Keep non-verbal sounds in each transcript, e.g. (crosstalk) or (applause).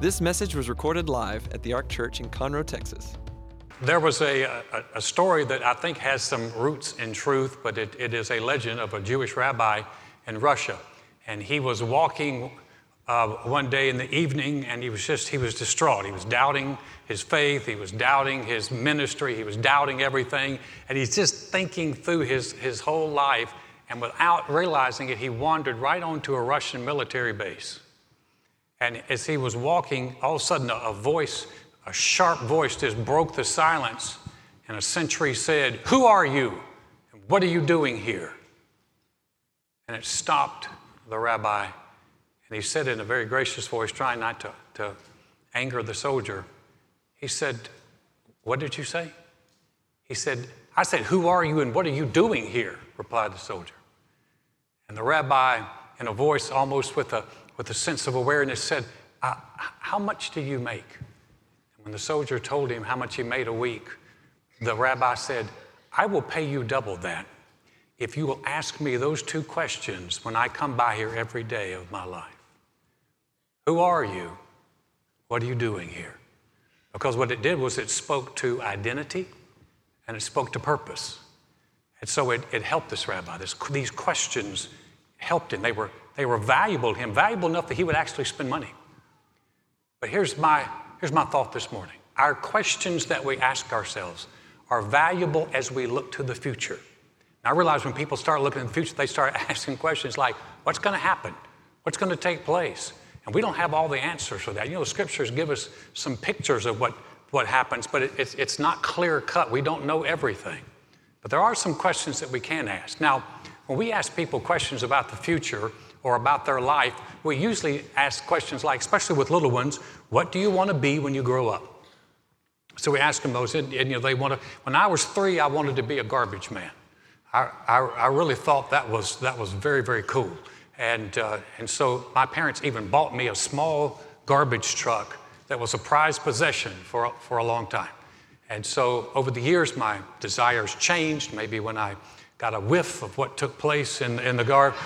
This message was recorded live at the Ark Church in Conroe, Texas. There was a, a, a story that I think has some roots in truth, but it, it is a legend of a Jewish rabbi in Russia. And he was walking uh, one day in the evening and he was just, he was distraught. He was doubting his faith, he was doubting his ministry, he was doubting everything. And he's just thinking through his, his whole life. And without realizing it, he wandered right onto a Russian military base. And as he was walking, all of a sudden a, voice, a sharp voice just broke the silence. And a sentry said, Who are you? And what are you doing here? And it stopped the rabbi. And he said in a very gracious voice, trying not to, to anger the soldier, he said, What did you say? He said, I said, Who are you and what are you doing here? replied the soldier. And the rabbi, in a voice almost with a, with a sense of awareness, said, uh, How much do you make? And when the soldier told him how much he made a week, the rabbi said, I will pay you double that if you will ask me those two questions when I come by here every day of my life. Who are you? What are you doing here? Because what it did was it spoke to identity and it spoke to purpose. And so it, it helped this rabbi. This, these questions helped him. They were, they were valuable to him, valuable enough that he would actually spend money. But here's my, here's my thought this morning our questions that we ask ourselves are valuable as we look to the future. Now, I realize when people start looking in the future, they start (laughs) asking questions like, what's going to happen? What's going to take place? And we don't have all the answers for that. You know, the scriptures give us some pictures of what, what happens, but it, it's, it's not clear cut. We don't know everything. But there are some questions that we can ask. Now, when we ask people questions about the future or about their life, we usually ask questions like, especially with little ones, what do you want to be when you grow up? So we ask them those, and, and you know, they want to. When I was three, I wanted to be a garbage man. I, I, I really thought that was that was very very cool, and uh, and so my parents even bought me a small garbage truck that was a prized possession for for a long time, and so over the years my desires changed. Maybe when I got a whiff of what took place in in the garden,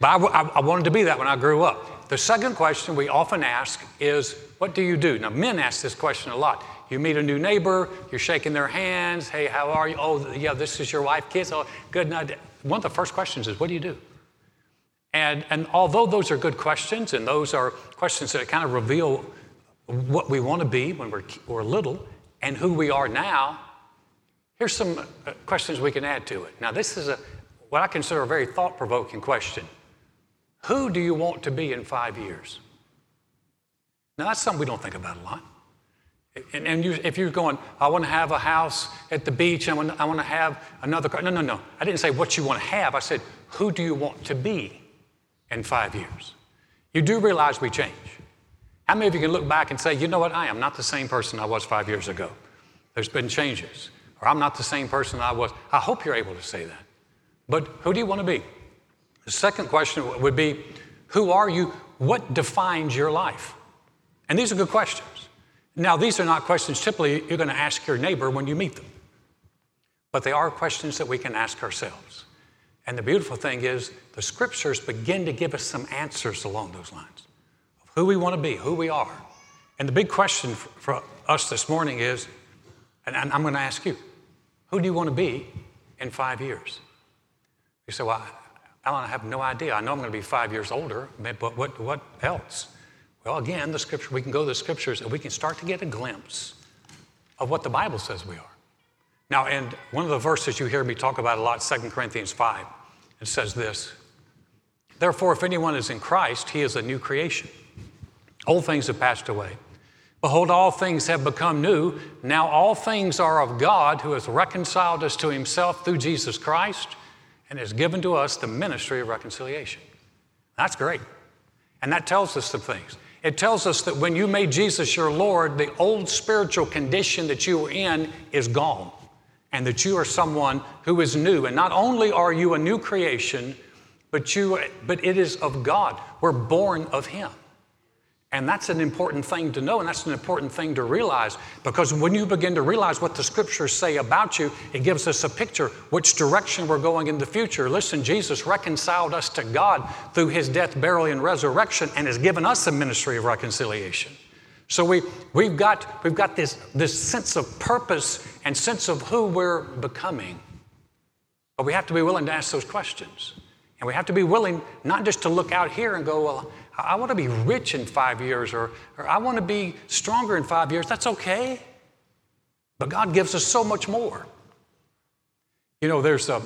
but I, I wanted to be that when I grew up. The second question we often ask is, What do you do? Now, men ask this question a lot. You meet a new neighbor, you're shaking their hands. Hey, how are you? Oh, yeah, this is your wife, kids. Oh, good night. One of the first questions is, What do you do? And, and although those are good questions, and those are questions that kind of reveal what we want to be when we're, we're little and who we are now, here's some uh, questions we can add to it. Now, this is a, what I consider a very thought provoking question. Who do you want to be in five years? Now, that's something we don't think about a lot. And, and you, if you're going, I want to have a house at the beach, I want, I want to have another car. No, no, no. I didn't say what you want to have. I said, who do you want to be in five years? You do realize we change. How many of you can look back and say, you know what, I am not the same person I was five years ago? There's been changes. Or I'm not the same person I was. I hope you're able to say that. But who do you want to be? The second question would be Who are you? What defines your life? And these are good questions. Now, these are not questions typically you're going to ask your neighbor when you meet them, but they are questions that we can ask ourselves. And the beautiful thing is, the scriptures begin to give us some answers along those lines of who we want to be, who we are. And the big question for us this morning is, and I'm going to ask you, who do you want to be in five years? You say, well, Alan, I have no idea. I know I'm going to be five years older, but what, what else? Well, again, the scripture, we can go to the scriptures and we can start to get a glimpse of what the Bible says we are. Now, and one of the verses you hear me talk about a lot, 2 Corinthians 5, it says this Therefore, if anyone is in Christ, he is a new creation. Old things have passed away. Behold, all things have become new. Now, all things are of God who has reconciled us to himself through Jesus Christ and has given to us the ministry of reconciliation. That's great. And that tells us some things. It tells us that when you made Jesus your Lord, the old spiritual condition that you were in is gone, and that you are someone who is new. And not only are you a new creation, but, you, but it is of God. We're born of Him. And that's an important thing to know, and that's an important thing to realize because when you begin to realize what the scriptures say about you, it gives us a picture which direction we're going in the future. Listen, Jesus reconciled us to God through his death, burial, and resurrection, and has given us a ministry of reconciliation. So we, we've got, we've got this, this sense of purpose and sense of who we're becoming. But we have to be willing to ask those questions. And we have to be willing not just to look out here and go, well, I want to be rich in five years or, or I want to be stronger in five years. That's okay. But God gives us so much more. You know, there's a,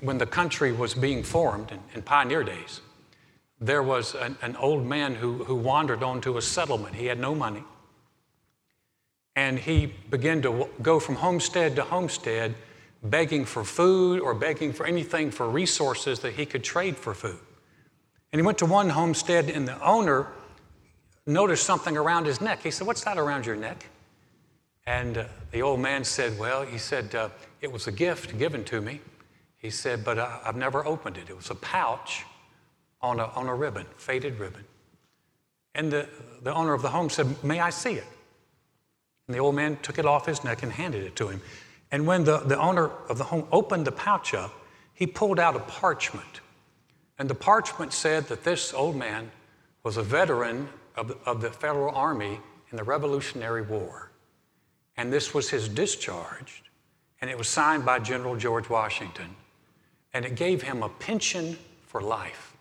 when the country was being formed in, in pioneer days, there was an, an old man who, who wandered onto a settlement. He had no money. And he began to go from homestead to homestead, begging for food or begging for anything for resources that he could trade for food. And he went to one homestead, and the owner noticed something around his neck. He said, What's that around your neck? And uh, the old man said, Well, he said, uh, It was a gift given to me. He said, But uh, I've never opened it. It was a pouch on a, on a ribbon, faded ribbon. And the, the owner of the home said, May I see it? And the old man took it off his neck and handed it to him. And when the, the owner of the home opened the pouch up, he pulled out a parchment. And the parchment said that this old man was a veteran of, of the Federal Army in the Revolutionary War. And this was his discharge, and it was signed by General George Washington. And it gave him a pension for life.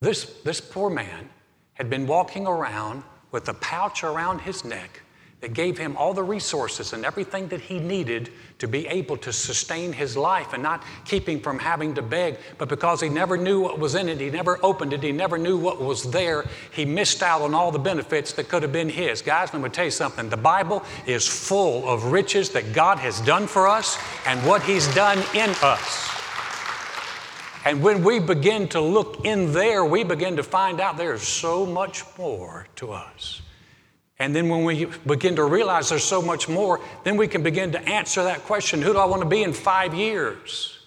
This, this poor man had been walking around with a pouch around his neck that gave him all the resources and everything that he needed to be able to sustain his life and not keep him from having to beg. But because he never knew what was in it, he never opened it, he never knew what was there, he missed out on all the benefits that could have been his. Guys, let me tell you something the Bible is full of riches that God has done for us and what he's done in us. And when we begin to look in there, we begin to find out there's so much more to us. And then when we begin to realize there's so much more, then we can begin to answer that question who do I want to be in five years?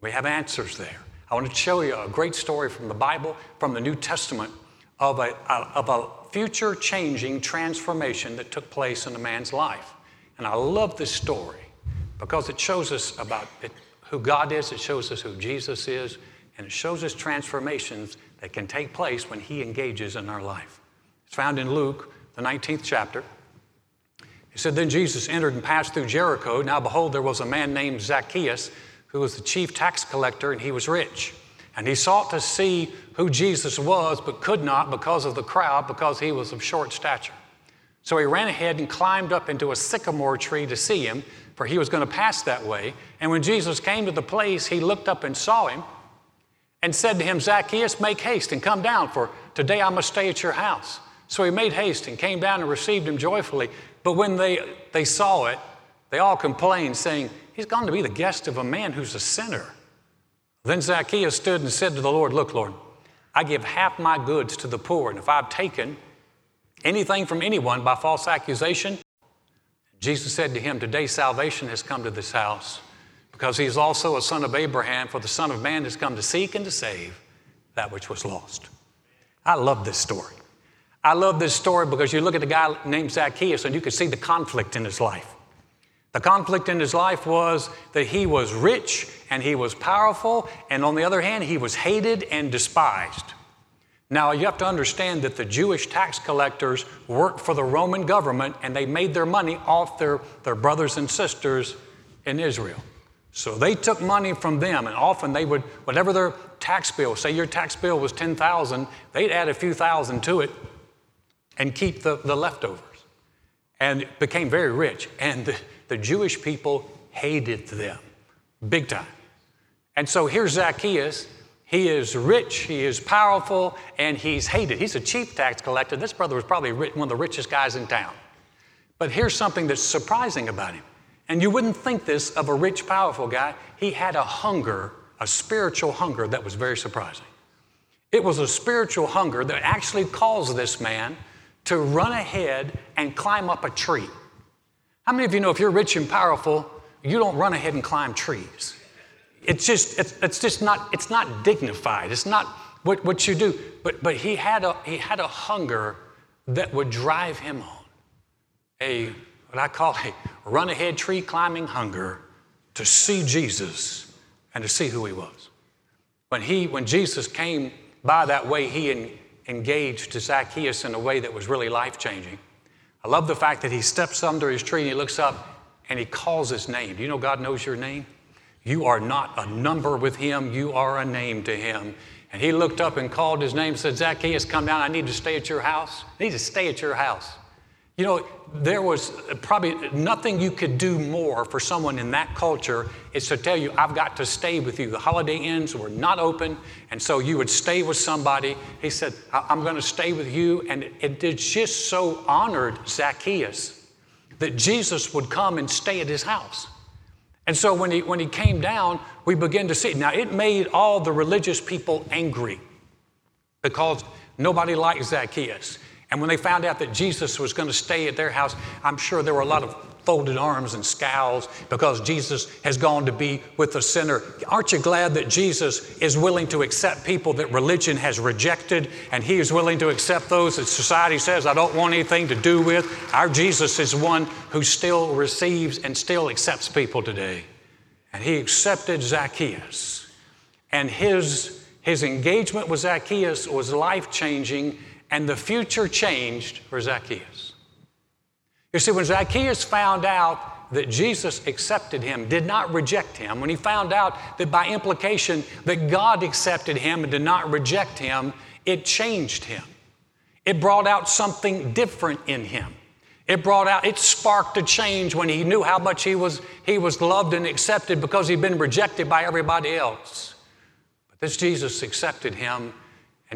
We have answers there. I want to show you a great story from the Bible, from the New Testament, of a, of a future changing transformation that took place in a man's life. And I love this story because it shows us about it, who God is, it shows us who Jesus is, and it shows us transformations that can take place when He engages in our life. It's found in Luke, the 19th chapter. He said, Then Jesus entered and passed through Jericho. Now, behold, there was a man named Zacchaeus who was the chief tax collector, and he was rich. And he sought to see who Jesus was, but could not because of the crowd, because he was of short stature. So he ran ahead and climbed up into a sycamore tree to see him, for he was going to pass that way. And when Jesus came to the place, he looked up and saw him and said to him, Zacchaeus, make haste and come down, for today I must stay at your house. So he made haste and came down and received him joyfully. But when they, they saw it, they all complained, saying, He's gone to be the guest of a man who's a sinner. Then Zacchaeus stood and said to the Lord, Look, Lord, I give half my goods to the poor, and if I've taken anything from anyone by false accusation, Jesus said to him, Today salvation has come to this house, because he's also a son of Abraham, for the Son of Man has come to seek and to save that which was lost. I love this story. I love this story because you look at the guy named Zacchaeus and you can see the conflict in his life. The conflict in his life was that he was rich and he was powerful, and on the other hand, he was hated and despised. Now, you have to understand that the Jewish tax collectors worked for the Roman government and they made their money off their, their brothers and sisters in Israel. So they took money from them, and often they would, whatever their tax bill, say your tax bill was 10,000, they'd add a few thousand to it and keep the, the leftovers. And became very rich. And the, the Jewish people hated them big time. And so here's Zacchaeus. He is rich, he is powerful, and he's hated. He's a chief tax collector. This brother was probably one of the richest guys in town. But here's something that's surprising about him. And you wouldn't think this of a rich, powerful guy. He had a hunger, a spiritual hunger that was very surprising. It was a spiritual hunger that actually caused this man to run ahead and climb up a tree. How many of you know if you're rich and powerful, you don't run ahead and climb trees? It's just, it's, it's just not, it's not dignified. It's not what, what you do. But, but he, had a, he had a hunger that would drive him on. A, what I call a run ahead tree climbing hunger to see Jesus and to see who he was. When, he, when Jesus came by that way, he en, engaged to Zacchaeus in a way that was really life changing. I love the fact that he steps under his tree and he looks up and he calls his name. Do you know God knows your name? You are not a number with him, you are a name to him. And he looked up and called his name, said, Zacchaeus, come down. I need to stay at your house. I need to stay at your house. You know, there was probably nothing you could do more for someone in that culture is to tell you, I've got to stay with you. The Holiday Inns were not open, and so you would stay with somebody. He said, I'm going to stay with you. And it, just so honored Zacchaeus that Jesus would come and stay at his house. And so when he, when he came down, we begin to see. Now, it made all the religious people angry because nobody liked Zacchaeus. And when they found out that Jesus was going to stay at their house, I'm sure there were a lot of folded arms and scowls because Jesus has gone to be with the sinner. Aren't you glad that Jesus is willing to accept people that religion has rejected and he is willing to accept those that society says, I don't want anything to do with? Our Jesus is one who still receives and still accepts people today. And he accepted Zacchaeus. And his, his engagement with Zacchaeus was life changing and the future changed for Zacchaeus. You see, when Zacchaeus found out that Jesus accepted him, did not reject him, when he found out that by implication that God accepted him and did not reject him, it changed him. It brought out something different in him. It brought out, it sparked a change when he knew how much he was, he was loved and accepted because he'd been rejected by everybody else. But this Jesus accepted him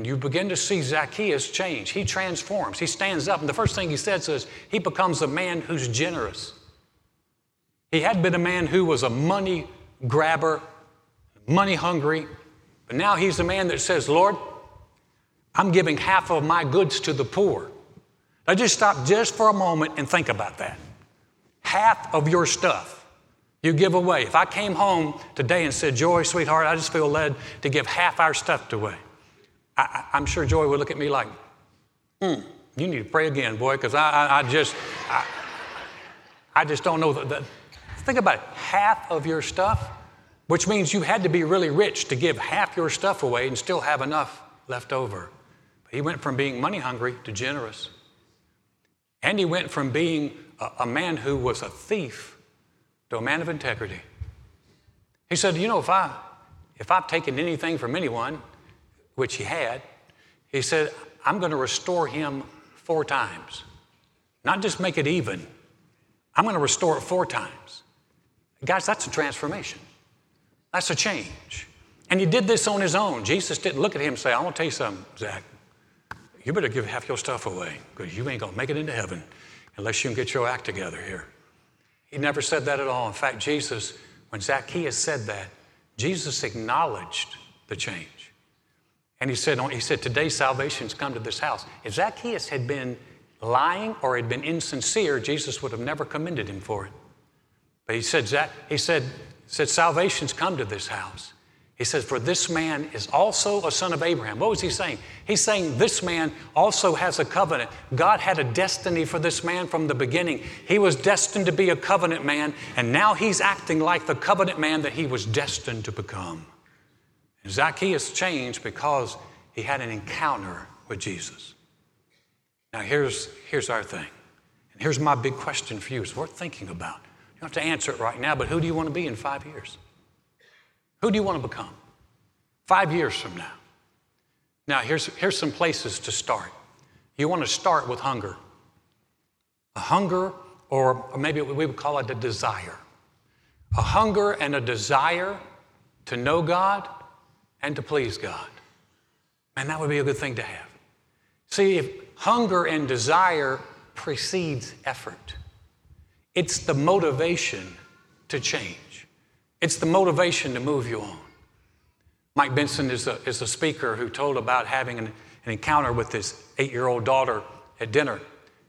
and you begin to see Zacchaeus change. He transforms. He stands up. And the first thing he says is he becomes a man who's generous. He had been a man who was a money grabber, money hungry, but now he's a man that says, Lord, I'm giving half of my goods to the poor. Now just stop just for a moment and think about that. Half of your stuff you give away. If I came home today and said, Joy, sweetheart, I just feel led to give half our stuff away. I, am sure Joy would look at me like, hmm, you need to pray again, boy, because I, I, I, just, I, I, just don't know. Think about it half of your stuff, which means you had to be really rich to give half your stuff away and still have enough left over. But he went from being money hungry to generous. And he went from being a, a man who was a thief to a man of integrity. He said, You know, if, I, if I've taken anything from anyone, which he had, he said, I'm going to restore him four times. Not just make it even, I'm going to restore it four times. Guys, that's a transformation. That's a change. And he did this on his own. Jesus didn't look at him and say, I want to tell you something, Zach. You better give half your stuff away because you ain't going to make it into heaven unless you can get your act together here. He never said that at all. In fact, Jesus, when Zacchaeus said that, Jesus acknowledged the change. And he said, he said, Today salvation's come to this house. If Zacchaeus had been lying or had been insincere, Jesus would have never commended him for it. But he said, he said, said salvation's come to this house. He says, For this man is also a son of Abraham. What was he saying? He's saying this man also has a covenant. God had a destiny for this man from the beginning. He was destined to be a covenant man, and now he's acting like the covenant man that he was destined to become. Zacchaeus changed because he had an encounter with Jesus. Now, here's, here's our thing. And here's my big question for you. It's worth thinking about. You don't have to answer it right now, but who do you want to be in five years? Who do you want to become? Five years from now. Now, here's, here's some places to start. You want to start with hunger. A hunger, or maybe we would call it a desire. A hunger and a desire to know God and to please God. And that would be a good thing to have. See, if hunger and desire precedes effort, it's the motivation to change, it's the motivation to move you on. Mike Benson is a, is a speaker who told about having an, an encounter with his eight year old daughter at dinner. And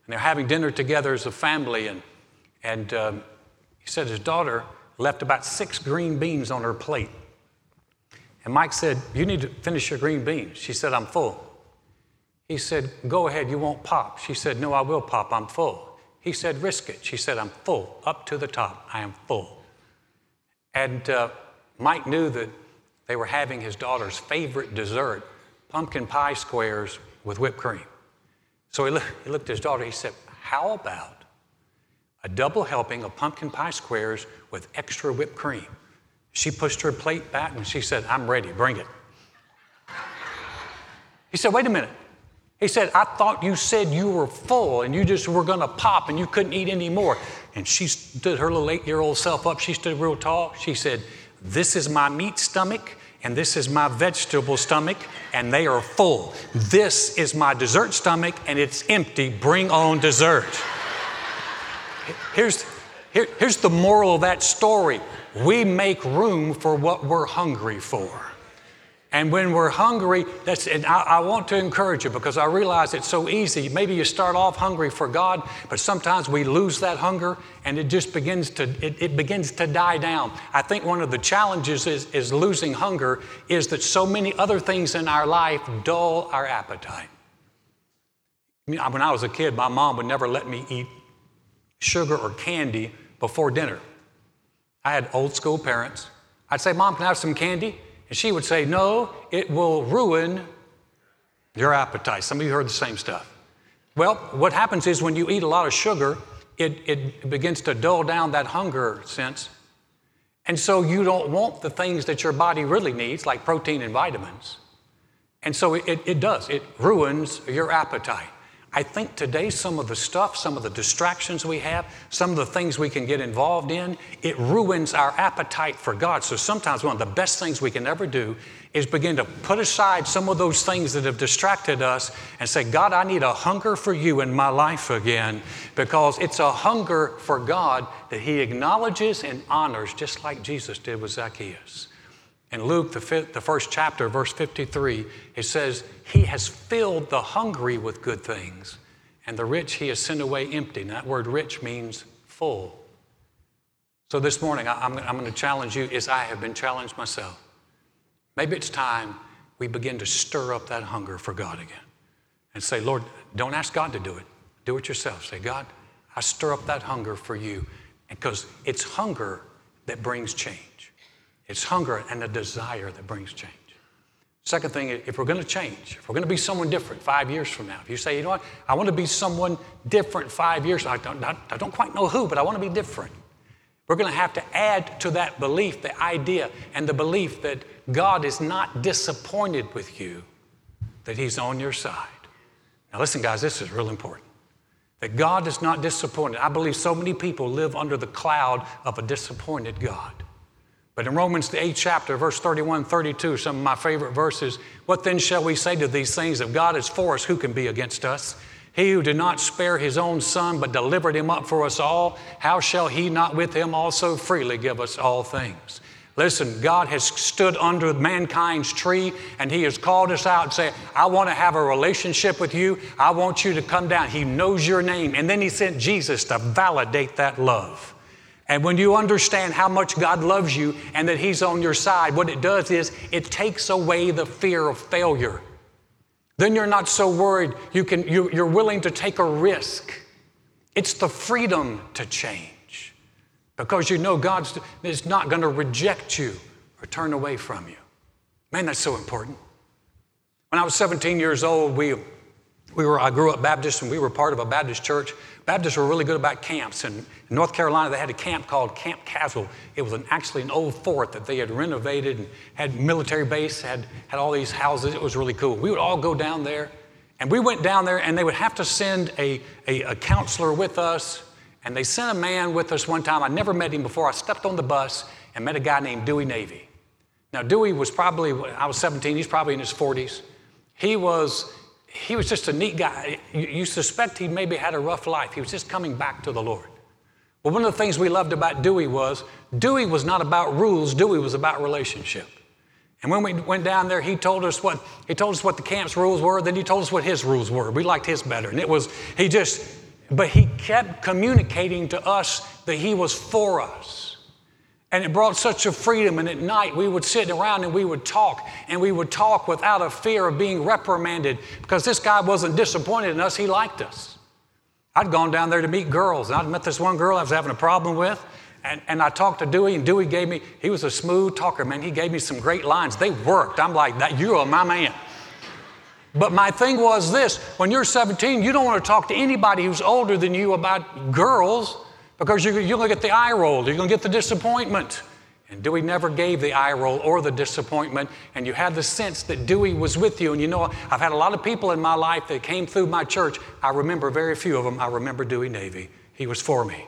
they're having dinner together as a family. And, and um, he said his daughter left about six green beans on her plate. And Mike said, You need to finish your green beans. She said, I'm full. He said, Go ahead, you won't pop. She said, No, I will pop, I'm full. He said, Risk it. She said, I'm full, up to the top, I am full. And uh, Mike knew that they were having his daughter's favorite dessert, pumpkin pie squares with whipped cream. So he, look, he looked at his daughter, he said, How about a double helping of pumpkin pie squares with extra whipped cream? She pushed her plate back and she said, I'm ready, bring it. He said, Wait a minute. He said, I thought you said you were full and you just were going to pop and you couldn't eat any more. And she stood her little eight year old self up. She stood real tall. She said, This is my meat stomach and this is my vegetable stomach and they are full. This is my dessert stomach and it's empty. Bring on dessert. Here's, here, here's the moral of that story we make room for what we're hungry for. And when we're hungry, that's, and I, I, want to encourage you because I realize it's so easy. Maybe you start off hungry for God, but sometimes we lose that hunger and it just begins to, it, it begins to die down. I think one of the challenges is, is losing hunger is that so many other things in our life dull our appetite. When I was a kid, my mom would never let me eat sugar or candy before dinner. I had old school parents. I'd say, Mom, can I have some candy? And she would say, No, it will ruin your appetite. Some of you heard the same stuff. Well, what happens is when you eat a lot of sugar, it, it begins to dull down that hunger sense. And so you don't want the things that your body really needs, like protein and vitamins. And so it, it does, it ruins your appetite. I think today, some of the stuff, some of the distractions we have, some of the things we can get involved in, it ruins our appetite for God. So sometimes one of the best things we can ever do is begin to put aside some of those things that have distracted us and say, God, I need a hunger for you in my life again because it's a hunger for God that He acknowledges and honors, just like Jesus did with Zacchaeus. In Luke, the, fifth, the first chapter, verse 53, it says, He has filled the hungry with good things, and the rich He has sent away empty. And that word rich means full. So this morning, I'm, I'm going to challenge you as I have been challenged myself. Maybe it's time we begin to stir up that hunger for God again and say, Lord, don't ask God to do it. Do it yourself. Say, God, I stir up that hunger for you because it's hunger that brings change. It's hunger and a desire that brings change. Second thing, if we're going to change, if we're going to be someone different five years from now, if you say, you know what, I want to be someone different five years, I don't, I don't quite know who, but I want to be different. We're going to have to add to that belief the idea and the belief that God is not disappointed with you, that He's on your side. Now, listen, guys, this is real important. That God is not disappointed. I believe so many people live under the cloud of a disappointed God. But in Romans, the eighth chapter, verse 31, 32, some of my favorite verses, what then shall we say to these things? If God is for us, who can be against us? He who did not spare his own son, but delivered him up for us all, how shall he not with him also freely give us all things? Listen, God has stood under mankind's tree and He has called us out and said, I want to have a relationship with you. I want you to come down. He knows your name. And then He sent Jesus to validate that love. And when you understand how much God loves you and that He's on your side, what it does is it takes away the fear of failure. Then you're not so worried. You can, you, you're willing to take a risk. It's the freedom to change because you know God is not going to reject you or turn away from you. Man, that's so important. When I was 17 years old, we, we were, I grew up Baptist and we were part of a Baptist church. Baptists were really good about camps. And in North Carolina, they had a camp called Camp Caswell. It was an, actually an old fort that they had renovated and had military base, had, had all these houses. It was really cool. We would all go down there. And we went down there, and they would have to send a, a, a counselor with us. And they sent a man with us one time. I never met him before. I stepped on the bus and met a guy named Dewey Navy. Now, Dewey was probably, I was 17, he's probably in his 40s. He was, he was just a neat guy. You, suspect he maybe had a rough life. He was just coming back to the Lord. Well, one of the things we loved about Dewey was Dewey was not about rules, Dewey was about relationship. And when we went down there, he told us what he told us what the camp's rules were, then he told us what his rules were. We liked his better. And it was he just but he kept communicating to us that he was for us. And it brought such a freedom. And at night, we would sit around and we would talk, and we would talk without a fear of being reprimanded because this guy wasn't disappointed in us, he liked us. I'd gone down there to meet girls, and I'd met this one girl I was having a problem with. And, and I talked to Dewey, and Dewey gave me, he was a smooth talker, man. He gave me some great lines. They worked. I'm like, that, you are my man. But my thing was this when you're 17, you don't want to talk to anybody who's older than you about girls because you're, you're going to get the eye roll, you're going to get the disappointment. And Dewey never gave the eye roll or the disappointment. And you had the sense that Dewey was with you. And you know, I've had a lot of people in my life that came through my church. I remember very few of them. I remember Dewey Navy. He was for me.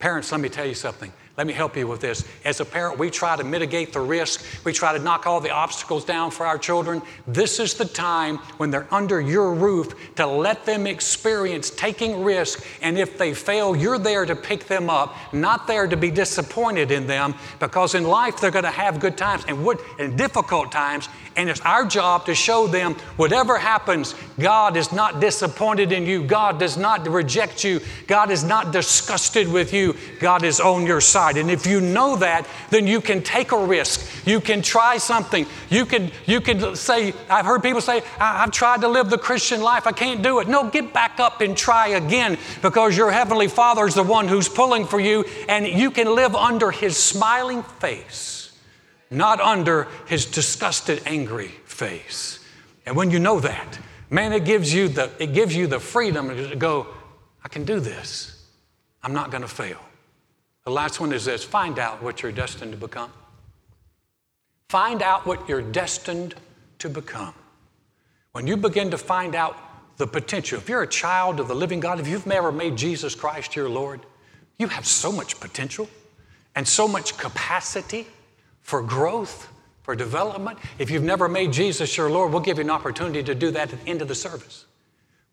Parents, let me tell you something. Let me help you with this. As a parent, we try to mitigate the risk. We try to knock all the obstacles down for our children. This is the time when they're under your roof to let them experience taking risk. And if they fail, you're there to pick them up, not there to be disappointed in them, because in life they're going to have good times and what in difficult times. And it's our job to show them whatever happens, God is not disappointed in you. God does not reject you. God is not disgusted with you. God is on your side. And if you know that, then you can take a risk. You can try something. You can, you can say, I've heard people say, I've tried to live the Christian life. I can't do it. No, get back up and try again because your Heavenly Father is the one who's pulling for you and you can live under His smiling face, not under His disgusted, angry face. And when you know that, man, it gives you the, it gives you the freedom to go, I can do this. I'm not going to fail. The last one is this find out what you're destined to become. Find out what you're destined to become. When you begin to find out the potential, if you're a child of the living God, if you've never made Jesus Christ your Lord, you have so much potential and so much capacity for growth, for development. If you've never made Jesus your Lord, we'll give you an opportunity to do that at the end of the service.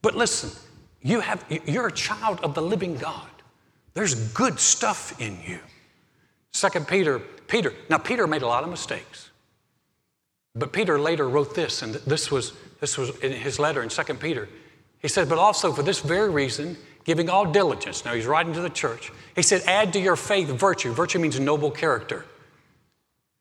But listen, you have, you're a child of the living God. There's good stuff in you. Second Peter, Peter, now Peter made a lot of mistakes. But Peter later wrote this, and this was this was in his letter in Second Peter. He said, But also for this very reason, giving all diligence. Now he's writing to the church. He said, Add to your faith virtue. Virtue means noble character.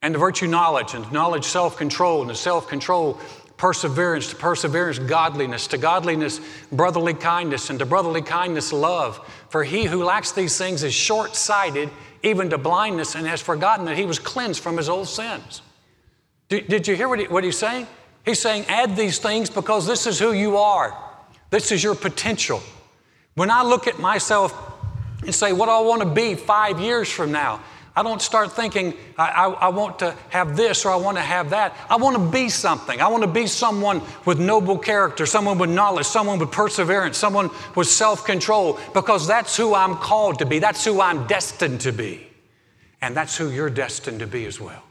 And the virtue knowledge, and knowledge self control, and the self control perseverance, to perseverance, godliness, to godliness, brotherly kindness, and to brotherly kindness, love. For he who lacks these things is short sighted, even to blindness, and has forgotten that he was cleansed from his old sins. Did, did you hear what, he, what he's saying? He's saying, add these things because this is who you are, this is your potential. When I look at myself and say, what do I want to be five years from now? I don't start thinking, I, I, I, want to have this or I want to have that. I want to be something. I want to be someone with noble character, someone with knowledge, someone with perseverance, someone with self control, because that's who I'm called to be. That's who I'm destined to be. And that's who you're destined to be as well.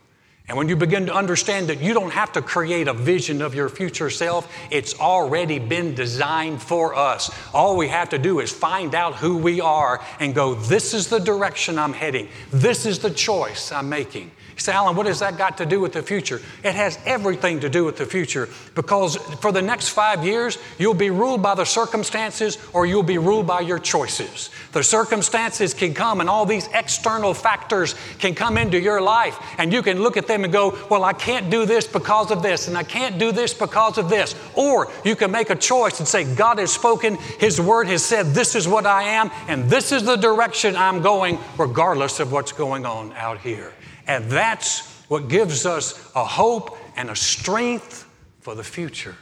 And when you begin to understand that you don't have to create a vision of your future self, it's already been designed for us. All we have to do is find out who we are and go, this is the direction I'm heading. This is the choice I'm making. You say, Alan, what has that got to do with the future? It has everything to do with the future because for the next five years, you'll be ruled by the circumstances or you'll be ruled by your choices. The circumstances can come and all these external factors can come into your life and you can look at them and go, well, I can't do this because of this and I can't do this because of this. Or you can make a choice and say, God has spoken, His word has said, this is what I am and this is the direction I'm going, regardless of what's going on out here. And that's what gives us a hope and a strength for the future,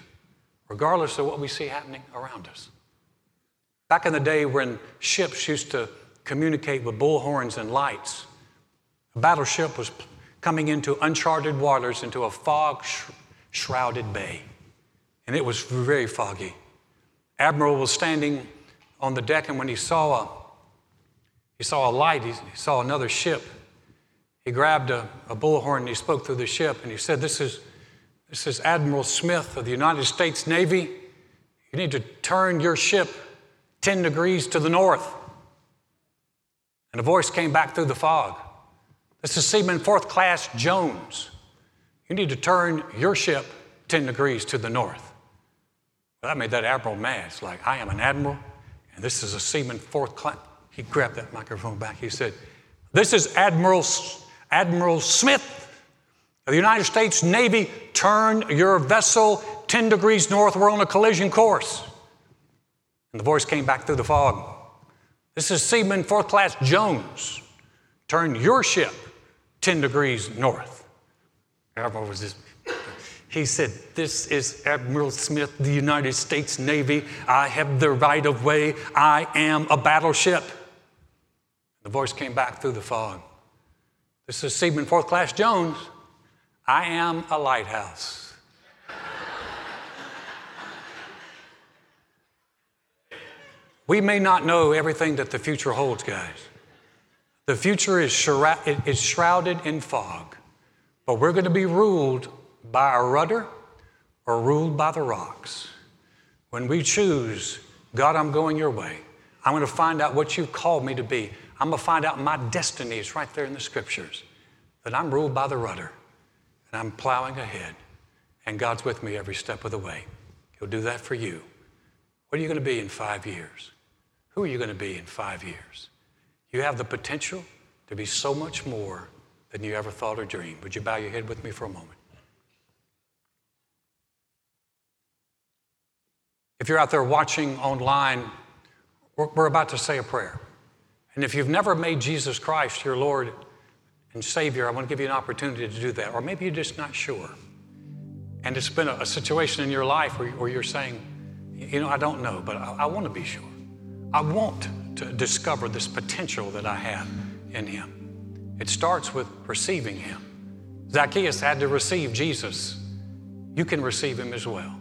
regardless of what we see happening around us. Back in the day when ships used to communicate with bullhorns and lights, a battleship was coming into uncharted waters, into a fog shrouded bay. And it was very foggy. Admiral was standing on the deck, and when he saw a, he saw a light, he, he saw another ship he grabbed a, a bullhorn and he spoke through the ship and he said, This is, this is Admiral Smith of the United States Navy. You need to turn your ship 10 degrees to the north. And a voice came back through the fog. This is Seaman Fourth Class Jones. You need to turn your ship 10 degrees to the north. Well, that made that admiral mad. It's like, I am an admiral, and this is a seaman fourth class. He grabbed that microphone back. He said, This is Admiral Admiral Smith of the United States Navy, turn your vessel 10 degrees north. We're on a collision course. And the voice came back through the fog. This is Seaman Fourth Class Jones. Turn your ship 10 degrees north. Admiral was just, he said, This is Admiral Smith, the United States Navy. I have the right of way. I am a battleship. The voice came back through the fog. This is Seaman Fourth Class Jones. I am a lighthouse. we may not know everything that the future holds, guys. The future is, shrouded in fog, but we're going to be ruled by a rudder or ruled by the rocks. When we choose, God, I'm going your way, I'm going to find out what you've called me to be. I'm going to find out my destiny is right there in the scriptures, that I'm ruled by the rudder and I'm plowing ahead, and God's with me every step of the way. He'll do that for you. What are you going to be in five years? Who are you going to be in five years? You have the potential to be so much more than you ever thought or dreamed. Would you bow your head with me for a moment? If you're out there watching online, we're about to say a prayer. And if you've never made Jesus Christ your Lord and Savior, I want to give you an opportunity to do that. Or maybe you're just not sure. And it's been a, a situation in your life where, where, you're saying, you know, I don't know, but I, I want to be sure. I want to discover this potential that I have in Him. It starts with receiving Him. Zacchaeus had to receive Jesus. You can receive Him as well.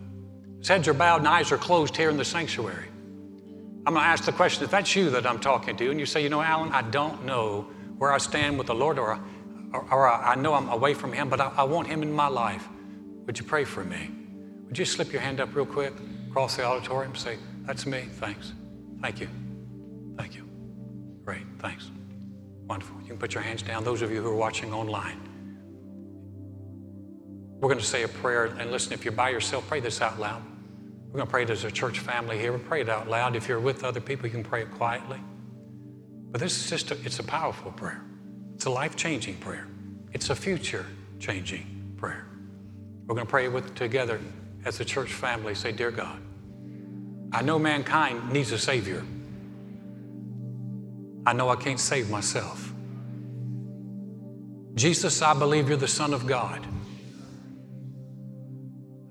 His heads are bowed and eyes are closed here in the sanctuary. I'm going to ask the question if that's you that I'm talking to, and you say, you know, Alan, I don't know where I stand with the Lord, or, or, or I know I'm away from Him, but I, I want Him in my life. Would you pray for me? Would you slip your hand up real quick across the auditorium say, That's me, thanks. Thank you. Thank you. Great, thanks. Wonderful. You can put your hands down, those of you who are watching online. We're going to say a prayer, and listen, if you're by yourself, pray this out loud. We're going to pray as a church family here. we pray it out loud. If you're with other people, you can pray it quietly. But this is just a, it's a powerful prayer. It's a life-changing prayer. It's a future-changing prayer. We're going to pray with together as a church family. Say, Dear God, I know mankind needs a Savior. I know I can't save myself. Jesus, I believe you're the Son of God.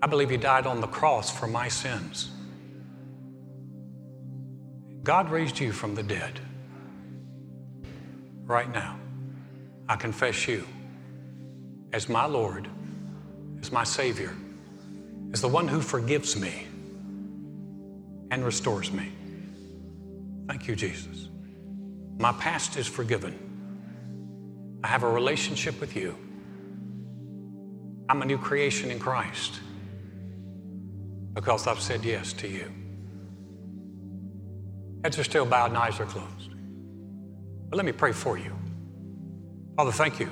I believe you died on the cross for my sins. God raised you from the dead right now, I confess you as my Lord, as my Savior, as the one who forgives me and restores me. Thank you, Jesus. My past is forgiven. I have a relationship with you. I'm a new creation in Christ because I've said yes to you. Heads are still bowed and eyes are closed. But let me pray for you. Father, thank you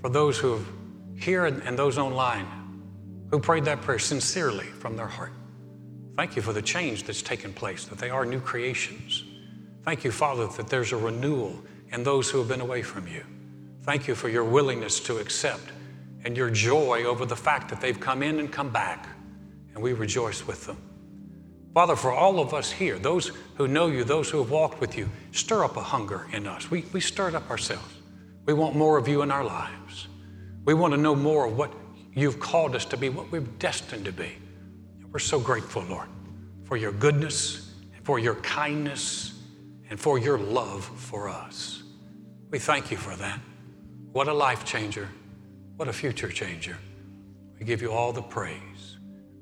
for those who have here and those online who prayed that prayer sincerely from their heart. Thank you for the change that's taken place, that they are new creations. Thank you, Father, that there's a renewal in those who have been away from you. Thank you for your willingness to accept and your joy over the fact that they've come in and come back, and we rejoice with them. Father, for all of us here, those who know you, those who have walked with you, stir up a hunger in us. We, we stir it up ourselves. We want more of you in our lives. We want to know more of what you've called us to be, what we're destined to be. We're so grateful, Lord, for your goodness, and for your kindness, and for your love for us. We thank you for that. What a life changer. What a future changer. We give you all the praise.